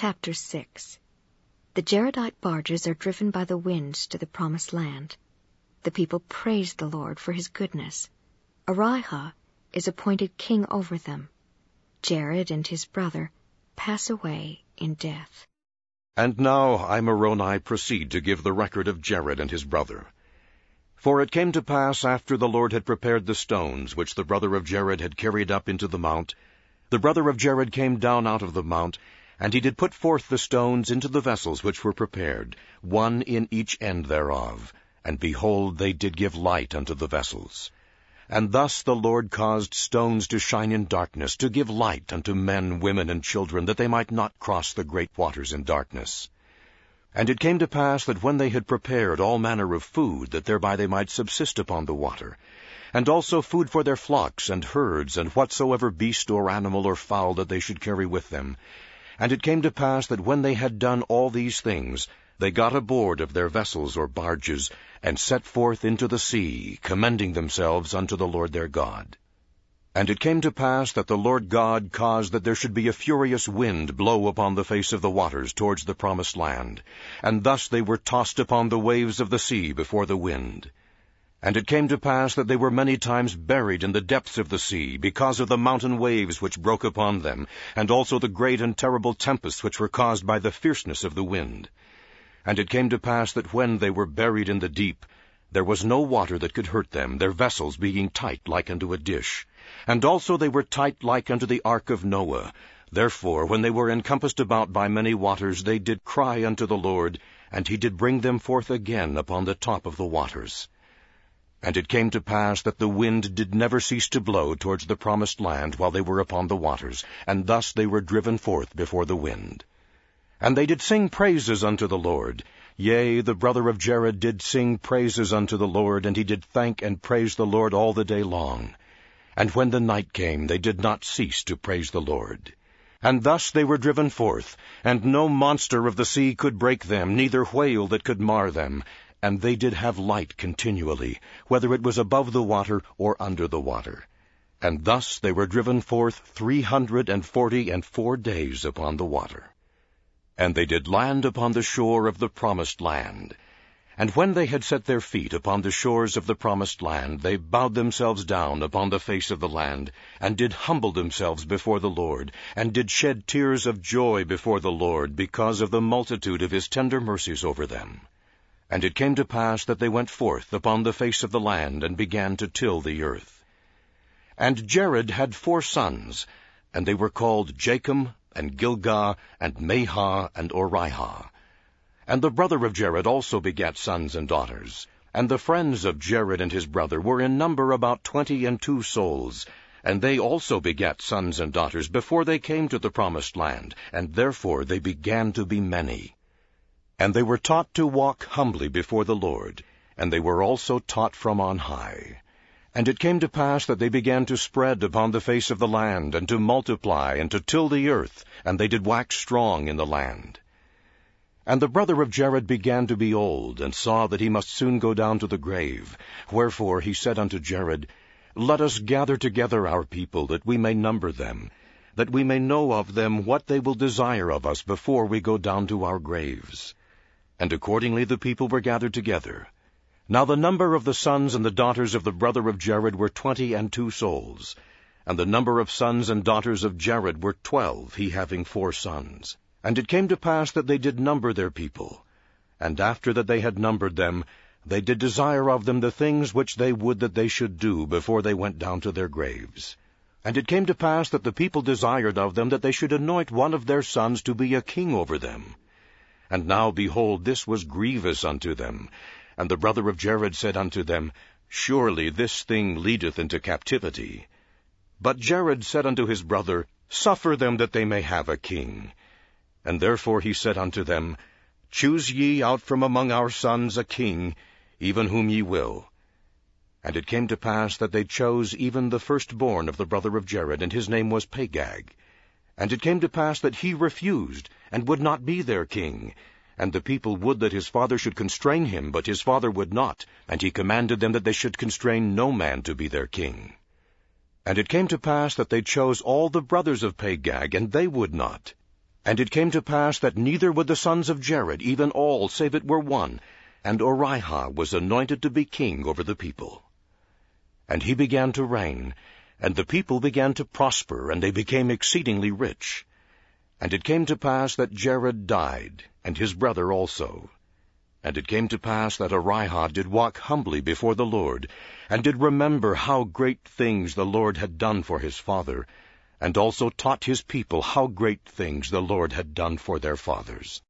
Chapter 6 The Jaredite barges are driven by the wind to the promised land. The people praise the Lord for his goodness. Orihah is appointed king over them. Jared and his brother pass away in death. And now I, Moroni, proceed to give the record of Jared and his brother. For it came to pass after the Lord had prepared the stones which the brother of Jared had carried up into the mount, the brother of Jared came down out of the mount, and he did put forth the stones into the vessels which were prepared, one in each end thereof. And behold, they did give light unto the vessels. And thus the Lord caused stones to shine in darkness, to give light unto men, women, and children, that they might not cross the great waters in darkness. And it came to pass that when they had prepared all manner of food, that thereby they might subsist upon the water, and also food for their flocks and herds, and whatsoever beast or animal or fowl that they should carry with them, and it came to pass that when they had done all these things, they got aboard of their vessels or barges, and set forth into the sea, commending themselves unto the Lord their God. And it came to pass that the Lord God caused that there should be a furious wind blow upon the face of the waters towards the promised land, and thus they were tossed upon the waves of the sea before the wind. And it came to pass that they were many times buried in the depths of the sea, because of the mountain waves which broke upon them, and also the great and terrible tempests which were caused by the fierceness of the wind. And it came to pass that when they were buried in the deep, there was no water that could hurt them, their vessels being tight like unto a dish. And also they were tight like unto the ark of Noah. Therefore, when they were encompassed about by many waters, they did cry unto the Lord, and he did bring them forth again upon the top of the waters. And it came to pass that the wind did never cease to blow towards the promised land while they were upon the waters, and thus they were driven forth before the wind. And they did sing praises unto the Lord. Yea, the brother of Jared did sing praises unto the Lord, and he did thank and praise the Lord all the day long. And when the night came, they did not cease to praise the Lord. And thus they were driven forth, and no monster of the sea could break them, neither whale that could mar them, and they did have light continually, whether it was above the water or under the water. And thus they were driven forth three hundred and forty and four days upon the water. And they did land upon the shore of the promised land. And when they had set their feet upon the shores of the promised land, they bowed themselves down upon the face of the land, and did humble themselves before the Lord, and did shed tears of joy before the Lord, because of the multitude of his tender mercies over them. And it came to pass that they went forth upon the face of the land, and began to till the earth. And Jared had four sons, and they were called Jacob, and Gilgah, and Mahah, and Orihah. And the brother of Jared also begat sons and daughters. And the friends of Jared and his brother were in number about twenty and two souls, and they also begat sons and daughters before they came to the promised land, and therefore they began to be many. And they were taught to walk humbly before the Lord, and they were also taught from on high. And it came to pass that they began to spread upon the face of the land, and to multiply, and to till the earth, and they did wax strong in the land. And the brother of Jared began to be old, and saw that he must soon go down to the grave. Wherefore he said unto Jared, Let us gather together our people, that we may number them, that we may know of them what they will desire of us before we go down to our graves. And accordingly the people were gathered together. Now the number of the sons and the daughters of the brother of Jared were twenty and two souls. And the number of sons and daughters of Jared were twelve, he having four sons. And it came to pass that they did number their people. And after that they had numbered them, they did desire of them the things which they would that they should do before they went down to their graves. And it came to pass that the people desired of them that they should anoint one of their sons to be a king over them. And now, behold, this was grievous unto them. And the brother of Jared said unto them, Surely this thing leadeth into captivity. But Jared said unto his brother, Suffer them that they may have a king. And therefore he said unto them, Choose ye out from among our sons a king, even whom ye will. And it came to pass that they chose even the firstborn of the brother of Jared, and his name was Pagag. And it came to pass that he refused, and would not be their king. And the people would that his father should constrain him, but his father would not, and he commanded them that they should constrain no man to be their king. And it came to pass that they chose all the brothers of Pagag, and they would not. And it came to pass that neither would the sons of Jared, even all, save it were one, and Orihah was anointed to be king over the people. And he began to reign, and the people began to prosper, and they became exceedingly rich. And it came to pass that Jared died, and his brother also. And it came to pass that Orihah did walk humbly before the Lord, and did remember how great things the Lord had done for his father, and also taught his people how great things the Lord had done for their fathers.